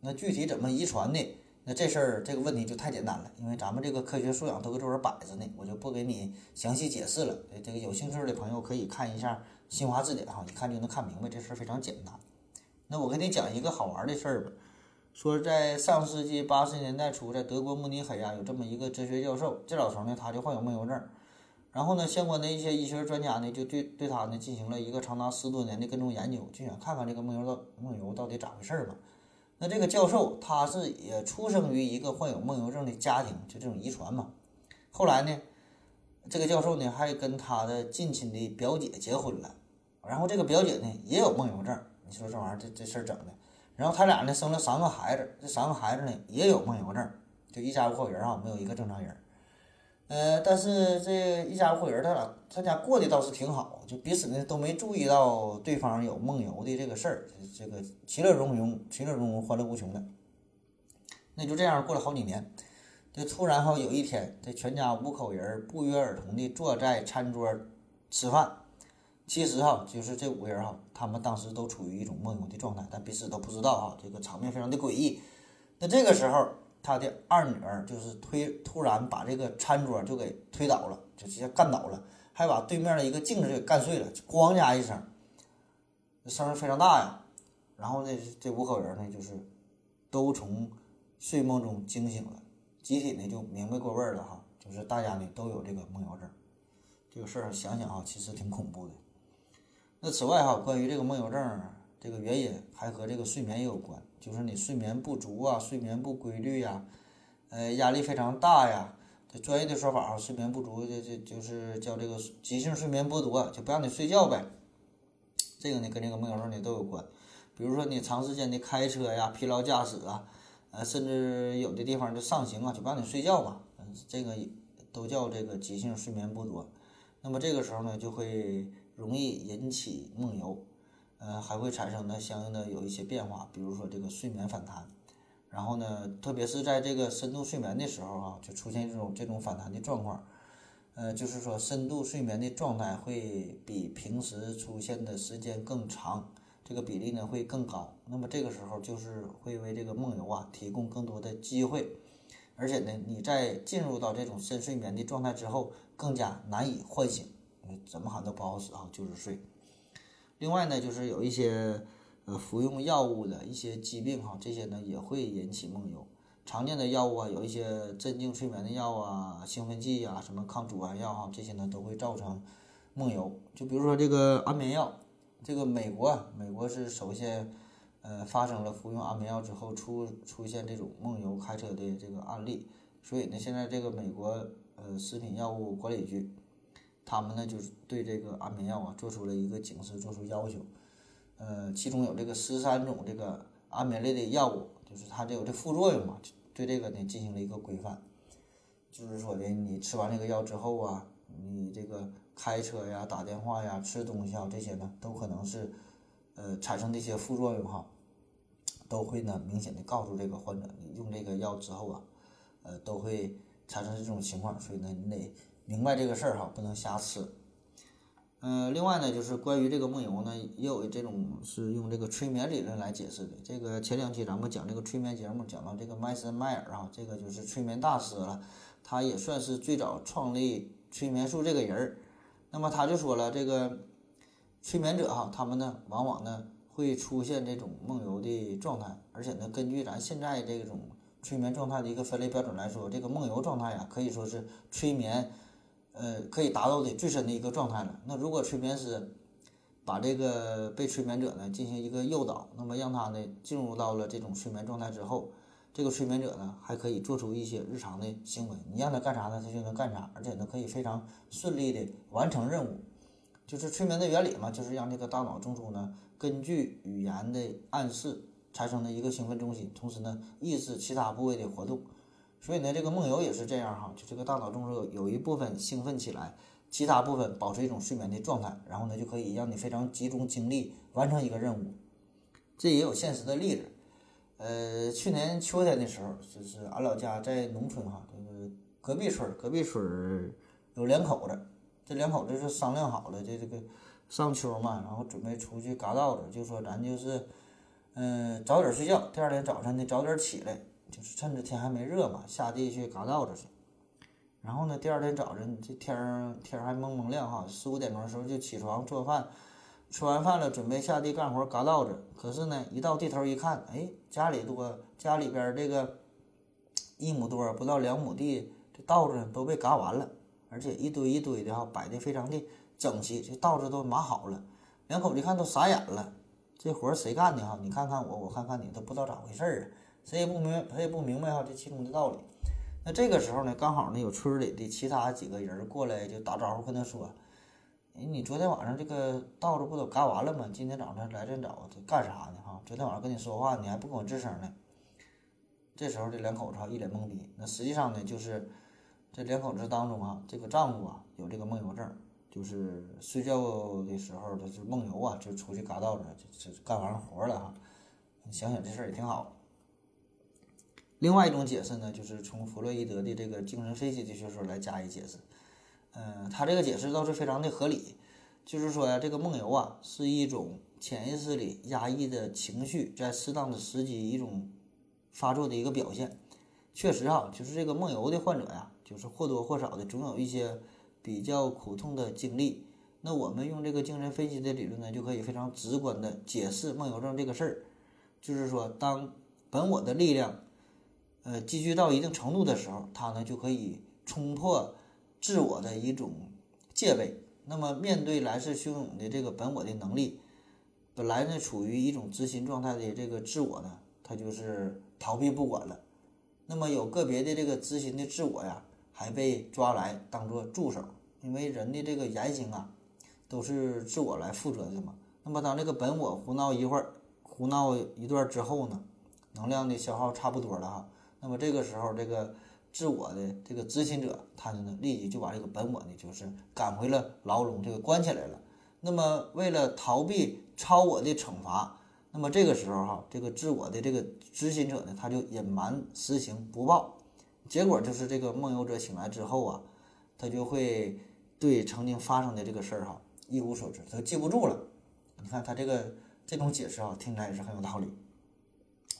那具体怎么遗传的？那这事儿这个问题就太简单了，因为咱们这个科学素养都搁这儿摆着呢，我就不给你详细解释了。这个有兴趣的朋友可以看一下新华字典哈，一看就能看明白，这事儿非常简单。那我给你讲一个好玩的事儿吧，说在上世纪八十年代初，在德国慕尼黑啊，有这么一个哲学教授，这老头呢他就患有梦游症，然后呢，相关的一些医学专家呢，就对对他呢进行了一个长达十多年的跟踪研究，就想看看这个梦游到梦游到底咋回事儿嘛。那这个教授他是也出生于一个患有梦游症的家庭，就这种遗传嘛。后来呢，这个教授呢还跟他的近亲的表姐结婚了，然后这个表姐呢也有梦游症，你说这玩意儿这这事儿整的。然后他俩呢生了三个孩子，这三个孩子呢也有梦游症，就一家五口人啊，没有一个正常人。呃，但是这一家五口人，他俩他家过得倒是挺好，就彼此呢都没注意到对方有梦游的这个事儿，这个其乐融融，其乐融融，欢乐无穷的。那就这样过了好几年，就突然哈有一天，这全家五口人不约而同的坐在餐桌吃饭。其实哈，就是这五个人哈，他们当时都处于一种梦游的状态，但彼此都不知道哈，这个场面非常的诡异。那这个时候。他的二女儿就是推，突然把这个餐桌就给推倒了，就直接干倒了，还把对面的一个镜子给干碎了，咣家一声，声非常大呀。然后呢，这五口人呢就是都从睡梦中惊醒了，集体呢就明白过味儿了哈，就是大家呢都有这个梦游症。这个事儿想想啊，其实挺恐怖的。那此外哈，关于这个梦游症这个原因还和这个睡眠也有关。就是你睡眠不足啊，睡眠不规律呀，呃，压力非常大呀。这专业的说法啊，睡眠不足这这就是叫这个急性睡眠剥夺，就不让你睡觉呗。这个呢跟这个梦游症呢都有关。比如说你长时间的开车呀、疲劳驾驶啊，呃，甚至有的地方就上行啊，就不让你睡觉嘛。嗯，这个都叫这个急性睡眠剥夺。那么这个时候呢，就会容易引起梦游。呃，还会产生呢相应的有一些变化，比如说这个睡眠反弹，然后呢，特别是在这个深度睡眠的时候啊，就出现这种这种反弹的状况，呃，就是说深度睡眠的状态会比平时出现的时间更长，这个比例呢会更高。那么这个时候就是会为这个梦游啊提供更多的机会，而且呢，你在进入到这种深睡眠的状态之后，更加难以唤醒，怎么喊都不好使啊，就是睡。另外呢，就是有一些呃服用药物的一些疾病哈，这些呢也会引起梦游。常见的药物啊，有一些镇静睡眠的药啊、兴奋剂呀、什么抗组胺药哈，这些呢都会造成梦游。就比如说这个安眠药，这个美国美国是首先呃发生了服用安眠药之后出出现这种梦游开车的这个案例，所以呢，现在这个美国呃食品药物管理局。他们呢，就是对这个安眠药啊做出了一个警示，做出要求。呃，其中有这个十三种这个安眠类的药物，就是它这有这副作用嘛，对这个呢进行了一个规范。就是说的，你吃完这个药之后啊，你这个开车呀、打电话呀、吃东西啊这些呢，都可能是呃产生的一些副作用哈，都会呢明显的告诉这个患者，你用这个药之后啊，呃都会产生这种情况，所以呢你得。明白这个事儿哈，不能瞎吃。嗯，另外呢，就是关于这个梦游呢，也有这种是用这个催眠理论来解释的。这个前两期咱们讲这个催眠节目，讲到这个麦森迈尔啊，这个就是催眠大师了，他也算是最早创立催眠术这个人儿。那么他就说了，这个催眠者哈，他们呢往往呢会出现这种梦游的状态，而且呢，根据咱现在这种催眠状态的一个分类标准来说，这个梦游状态呀，可以说是催眠。呃，可以达到的最深的一个状态了。那如果催眠师把这个被催眠者呢进行一个诱导，那么让他呢进入到了这种睡眠状态之后，这个催眠者呢还可以做出一些日常的行为。你让他干啥呢，他就能干啥，而且呢可以非常顺利的完成任务。就是催眠的原理嘛，就是让这个大脑中枢呢根据语言的暗示产生的一个兴奋中心，同时呢抑制其他部位的活动。所以呢，这个梦游也是这样哈，就这个大脑中枢有一部分兴奋起来，其他部分保持一种睡眠的状态，然后呢就可以让你非常集中精力完成一个任务。这也有现实的例子，呃，去年秋天的时候，就是俺老家在农村哈，这个隔壁村隔壁村有两口子，这两口子是商量好了，这这个上秋嘛，然后准备出去嘎稻子，就说咱就是，嗯，早点睡觉，第二天早晨呢早点起来。就是趁着天还没热嘛，下地去嘎稻子去。然后呢，第二天早晨这天儿天儿还蒙蒙亮哈，四五点钟的时候就起床做饭，吃完饭了准备下地干活嘎稻子。可是呢，一到地头一看，哎，家里多家里边这个一亩多不到两亩地，这稻子都被嘎完了，而且一堆一堆的哈，摆的非常的整齐，这稻子都码好了。两口子一看都傻眼了，这活谁干的哈？你看看我，我看看你，都不知道咋回事儿啊，谁也不明，谁也不明白哈这其中的道理。那这个时候呢，刚好呢有村里的其他几个人过来就打招呼，跟他说：“哎，你昨天晚上这个稻子不都干完了吗？今天早上来这早，这干啥呢？哈，昨天晚上跟你说话，你还不跟我吱声呢。”这时候这两口子一脸懵逼。那实际上呢，就是这两口子当中啊，这个丈夫啊有这个梦游症，就是睡觉的时候他就梦游啊，就出去嘎稻子，就就干完活了哈。想想这事儿也挺好。另外一种解释呢，就是从弗洛伊德的这个精神分析的学说来加以解释。嗯，他这个解释倒是非常的合理，就是说呀，这个梦游啊是一种潜意识里压抑的情绪在适当的时机一种发作的一个表现。确实啊，就是这个梦游的患者呀，就是或多或少的总有一些比较苦痛的经历。那我们用这个精神分析的理论呢，就可以非常直观的解释梦游症这个事儿，就是说，当本我的力量。呃，积聚到一定程度的时候，他呢就可以冲破自我的一种戒备。那么，面对来势汹涌的这个本我的能力，本来呢处于一种执行状态的这个自我呢，他就是逃避不管了。那么，有个别的这个执行的自我呀，还被抓来当做助手，因为人的这个言行啊，都是自我来负责的嘛。那么，当这个本我胡闹一会儿、胡闹一段之后呢，能量的消耗差不多了哈。那么这个时候，这个自我的这个执行者，他呢立即就把这个本我呢，就是赶回了牢笼，这个关起来了。那么为了逃避超我的惩罚，那么这个时候哈，这个自我的这个执行者呢，他就隐瞒实情不报，结果就是这个梦游者醒来之后啊，他就会对曾经发生的这个事儿哈一无所知，他记不住了。你看他这个这种解释啊，听起来也是很有道理，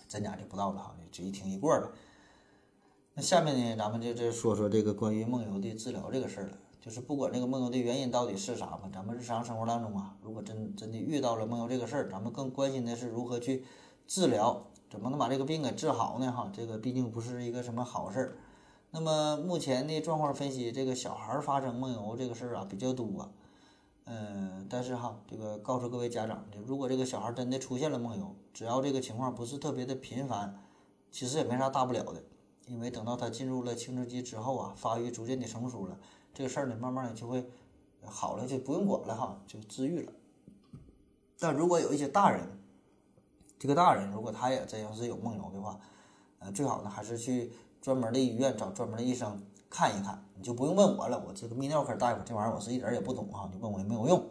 真假就不知道了哈，这一听一过了。那下面呢，咱们就这说说这个关于梦游的治疗这个事儿了。就是不管这个梦游的原因到底是啥吧，咱们日常生活当中啊，如果真真的遇到了梦游这个事儿，咱们更关心的是如何去治疗，怎么能把这个病给治好呢？哈，这个毕竟不是一个什么好事儿。那么目前的状况分析，这个小孩发生梦游这个事儿啊比较多。嗯，但是哈，这个告诉各位家长，就如果这个小孩真的出现了梦游，只要这个情况不是特别的频繁，其实也没啥大不了的。因为等到他进入了青春期之后啊，发育逐渐的成熟了，这个事儿呢，慢慢的就会好了，就不用管了哈，就治愈了。但如果有一些大人，这个大人如果他也真要是有梦游的话，呃，最好呢还是去专门的医院找专门的医生看一看，你就不用问我了，我这个泌尿科大夫这玩意儿我是一点儿也不懂哈，你问我也没有用。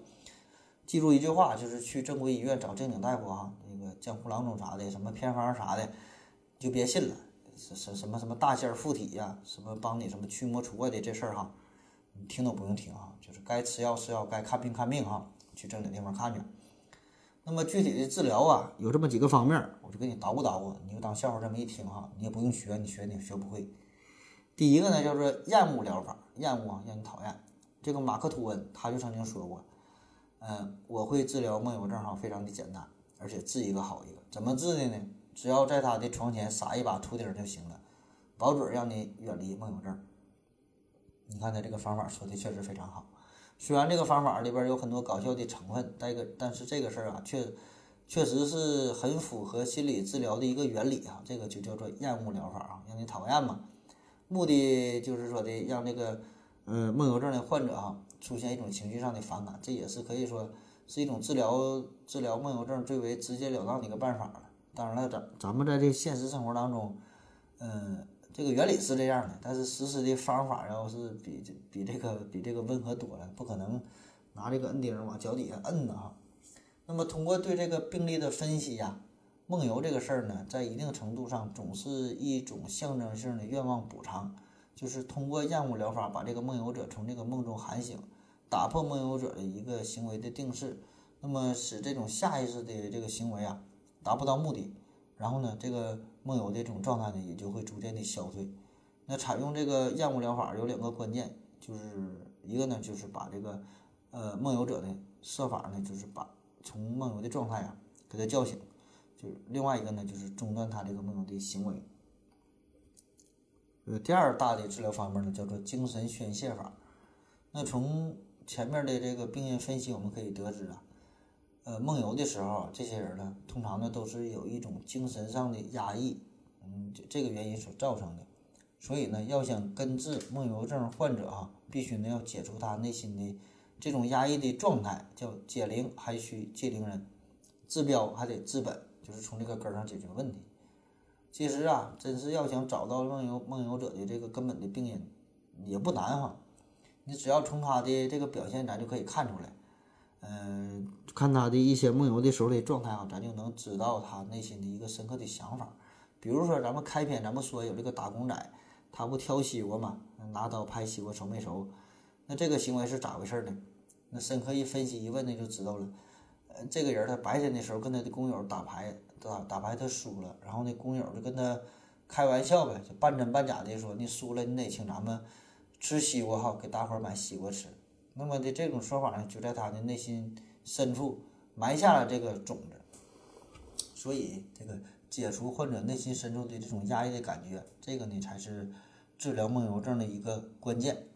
记住一句话，就是去正规医院找正经大夫哈，那个江湖郎中啥的，什么偏方啥的，就别信了。什什什么什么大仙附体呀，什么帮你什么驱魔除怪的这事儿哈，你听都不用听哈，就是该吃药吃药，该看病看病哈，去正经地方看去。那么具体的治疗啊，有这么几个方面，我就给你捣鼓捣鼓，你就当笑话这么一听哈，你也不用学，你学你学不会。第一个呢叫做厌恶疗法，厌恶啊，让你讨厌。这个马克吐温他就曾经说过，嗯，我会治疗梦游症哈，非常的简单，而且治一个好一个。怎么治的呢？只要在他的床前撒一把秃顶就行了，保准让你远离梦游症。你看他这个方法说的确实非常好，虽然这个方法里边有很多搞笑的成分，但个但是这个事儿啊，确确实是很符合心理治疗的一个原理啊。这个就叫做厌恶疗法啊，让你讨厌嘛。目的就是说的让这个呃梦游症的患者哈出现一种情绪上的反感，这也是可以说是一种治疗治疗梦游症最为直截了当的一个办法了。当然了，咱咱们在这现实生活当中，嗯，这个原理是这样的，但是实施的方法要是比这比这个比这个温和多了，不可能拿这个摁钉往脚底下摁呐哈。那么通过对这个病例的分析呀，梦游这个事儿呢，在一定程度上总是一种象征性的愿望补偿，就是通过厌恶疗法把这个梦游者从这个梦中喊醒，打破梦游者的一个行为的定式，那么使这种下意识的这个行为啊。达不到目的，然后呢，这个梦游的这种状态呢，也就会逐渐的消退。那采用这个厌恶疗法有两个关键，就是一个呢，就是把这个呃梦游者呢设法呢，就是把从梦游的状态啊给他叫醒；就是另外一个呢，就是中断他这个梦游的行为。呃，第二大的治疗方面呢，叫做精神宣泄法。那从前面的这个病因分析，我们可以得知啊，呃，梦游的时候，这些人呢，通常呢都是有一种精神上的压抑，嗯，这这个原因所造成的。所以呢，要想根治梦游症患者啊，必须呢要解除他内心的这种压抑的状态，叫解铃还须系铃人，治标还得治本，就是从这个根上解决问题。其实啊，真是要想找到梦游梦游者的这个根本的病因，也不难哈。你只要从他的这个表现，咱就可以看出来。嗯、看他的一些梦游的时候的状态啊，咱就能知道他内心的一个深刻的想法。比如说，咱们开篇咱们说有这个打工仔，他不挑西瓜嘛，拿刀拍西瓜熟没熟？那这个行为是咋回事呢？那深刻一分析一问，那就知道了。呃，这个人他白天的时候跟他的工友打牌，打打牌他输了，然后那工友就跟他开玩笑呗，就半真半假的说你输了你得请咱们吃西瓜哈，给大伙儿买西瓜吃。那么的这种说法呢，就在他的内心深处埋下了这个种子。所以这个解除患者内心深处的这种压抑的感觉，这个呢才是治疗梦游症的一个关键。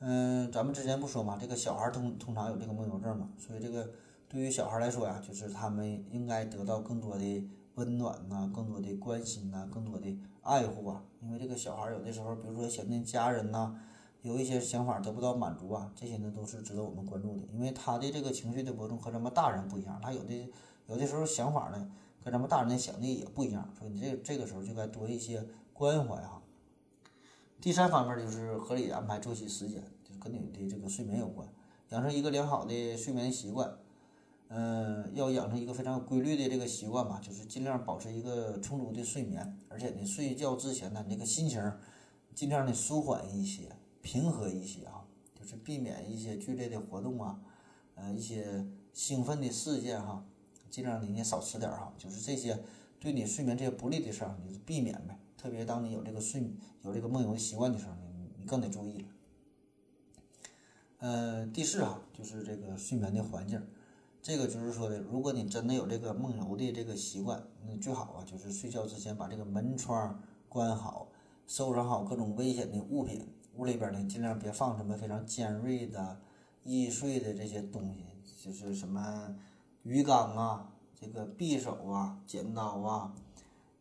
嗯，咱们之前不说嘛，这个小孩通通常有这个梦游症嘛，所以这个对于小孩来说呀，就是他们应该得到更多的温暖呐、更多的关心呐、更多的爱护啊。因为这个小孩有的时候，比如说想念家人呐、有一些想法得不到满足啊，这些呢都是值得我们关注的。因为他的这个情绪的波动和咱们大人不一样，他有的有的时候想法呢跟咱们大人的想的也不一样，所以你这这个时候就该多一些关怀哈。第三方面就是合理安排作息时间，就跟你的这个睡眠有关，养成一个良好的睡眠习惯。嗯，要养成一个非常规律的这个习惯吧，就是尽量保持一个充足的睡眠，而且你睡觉之前呢，你这个心情尽量的舒缓一些，平和一些啊，就是避免一些剧烈的活动啊，呃，一些兴奋的事件哈，尽量你也少吃点儿哈，就是这些对你睡眠这些不利的事儿，你就避免呗。特别当你有这个睡有这个梦游的习惯的时候，你你更得注意了。呃，第四哈，就是这个睡眠的环境，这个就是说的，如果你真的有这个梦游的这个习惯，那最好啊，就是睡觉之前把这个门窗关好，收拾好各种危险的物品，屋里边呢尽量别放什么非常尖锐的、易碎的这些东西，就是什么鱼缸啊、这个匕首啊、剪刀啊、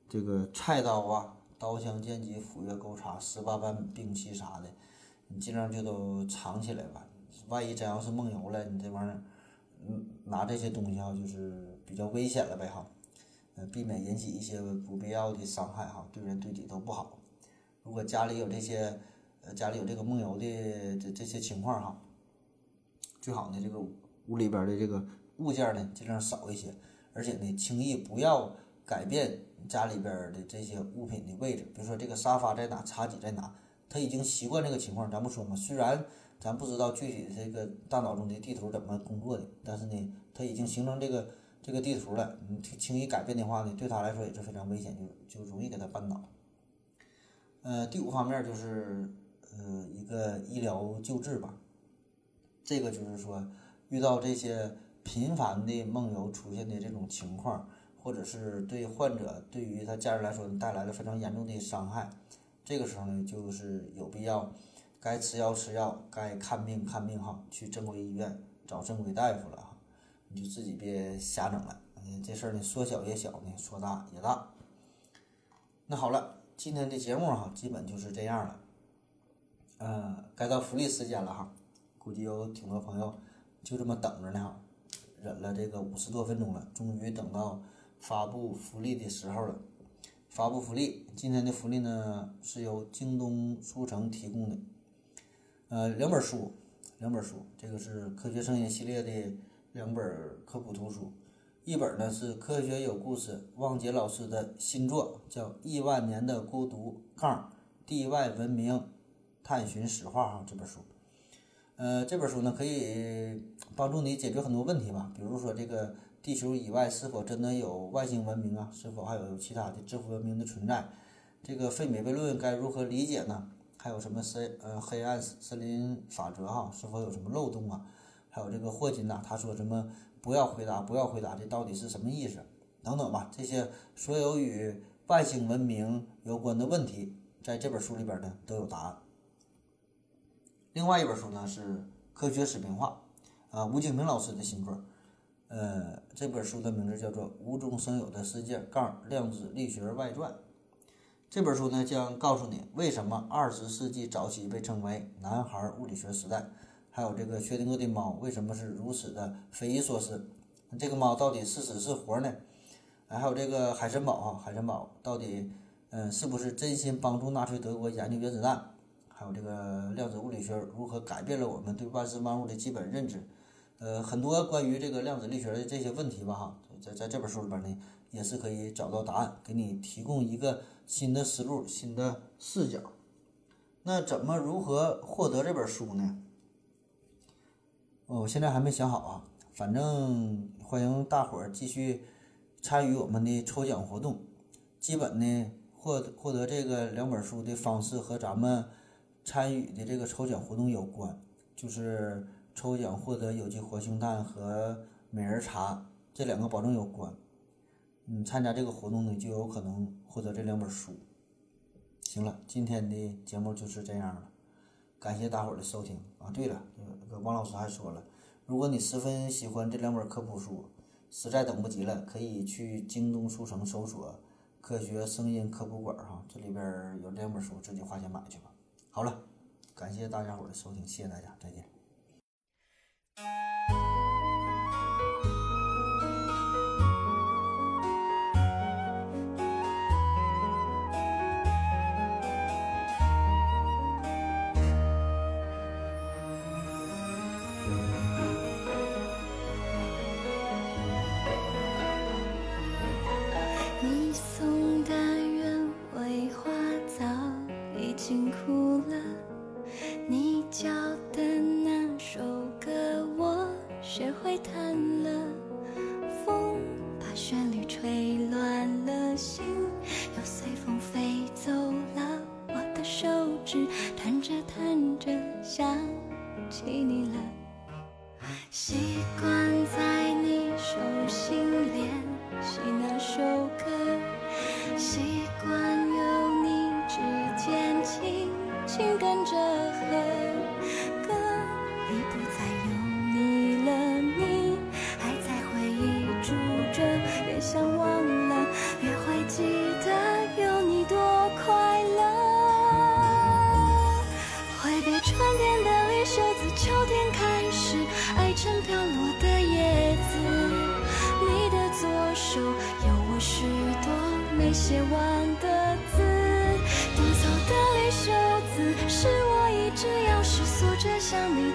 这个菜刀啊、刀枪剑戟斧钺钩叉十八般兵器啥的，你尽量就都藏起来吧。万一真要是梦游了，你这玩意儿，嗯，拿这些东西哈，就是比较危险了呗哈。呃，避免引起一些不必要的伤害哈，对人对己都不好。如果家里有这些，呃，家里有这个梦游的这这些情况哈，最好呢，这个屋里边的这个物件呢，尽量少一些，而且呢，轻易不要改变家里边的这些物品的位置。比如说这个沙发在哪，茶几在哪，他已经习惯这个情况。咱不说嘛，虽然咱不知道具体这个大脑中的地图怎么工作的，但是呢，他已经形成这个这个地图了。你轻易改变的话呢，对他来说也是非常危险，就就容易给他绊倒。呃，第五方面就是呃一个医疗救治吧。这个就是说，遇到这些频繁的梦游出现的这种情况，或者是对患者对于他家人来说带来了非常严重的伤害，这个时候呢，就是有必要该吃药吃药，该看病看病哈，去正规医院找正规大夫了哈，你就自己别瞎整了。嗯，这事儿呢说小也小呢，说大也大。那好了，今天的节目哈，基本就是这样了。嗯，该到福利时间了哈。估计有挺多朋友就这么等着呢，忍了这个五十多分钟了，终于等到发布福利的时候了。发布福利，今天的福利呢是由京东书城提供的，呃，两本书，两本书，这个是科学声音系列的两本科普图书，一本呢是科学有故事汪杰老师的新作，叫《亿万年的孤独杠地外文明探寻史话》哈，这本书。呃，这本书呢可以帮助你解决很多问题吧，比如说这个地球以外是否真的有外星文明啊？是否还有其他的智慧文明的存在？这个费米悖论该如何理解呢？还有什么森呃黑暗森林法则哈？是否有什么漏洞啊？还有这个霍金呐，他说什么不要回答，不要回答，这到底是什么意思？等等吧，这些所有与外星文明有关的问题，在这本书里边呢都有答案。另外一本书呢是《科学视频化》，啊，吴敬平老师的新作。呃，这本书的名字叫做《无中生有的世界杠量子力学外传》。这本书呢将告诉你为什么二十世纪早期被称为“男孩物理学时代”，还有这个薛定谔的猫为什么是如此的匪夷所思？这个猫到底是死是活呢？还有这个海森堡啊，海森堡到底嗯是不是真心帮助纳粹德国研究原子弹？还有这个量子物理学如何改变了我们对万事万物的基本认知？呃，很多关于这个量子力学的这些问题吧，哈，在在这本书里边呢，也是可以找到答案，给你提供一个新的思路、新的视角。那怎么如何获得这本书呢？我现在还没想好啊，反正欢迎大伙儿继续参与我们的抽奖活动。基本呢，获获得这个两本书的方式和咱们参与的这个抽奖活动有关，就是。抽奖获得有机活性炭和美人茶这两个保证有关，你，参加这个活动呢就有可能获得这两本书。行了，今天的节目就是这样了，感谢大伙儿的收听啊！对了，这个王老师还说了，如果你十分喜欢这两本科普书，实在等不及了，可以去京东书城搜索“科学声音科普馆”哈，这里边有两本书，自己花钱买去吧。好了，感谢大家伙的收听，谢谢大家，再见。哭了你教的那首歌我学会弹了。风把旋律吹乱了心又随风飞走了我的手指弹着弹着想起你了。习惯在你手心练习那首歌习惯跟着和歌，已不再有你了，你还在回忆住着，越想忘了，越会记得有你多快乐。挥别春天的绿袖子，秋天开始，爱成飘落的叶子，你的左手有我许多没写完。想你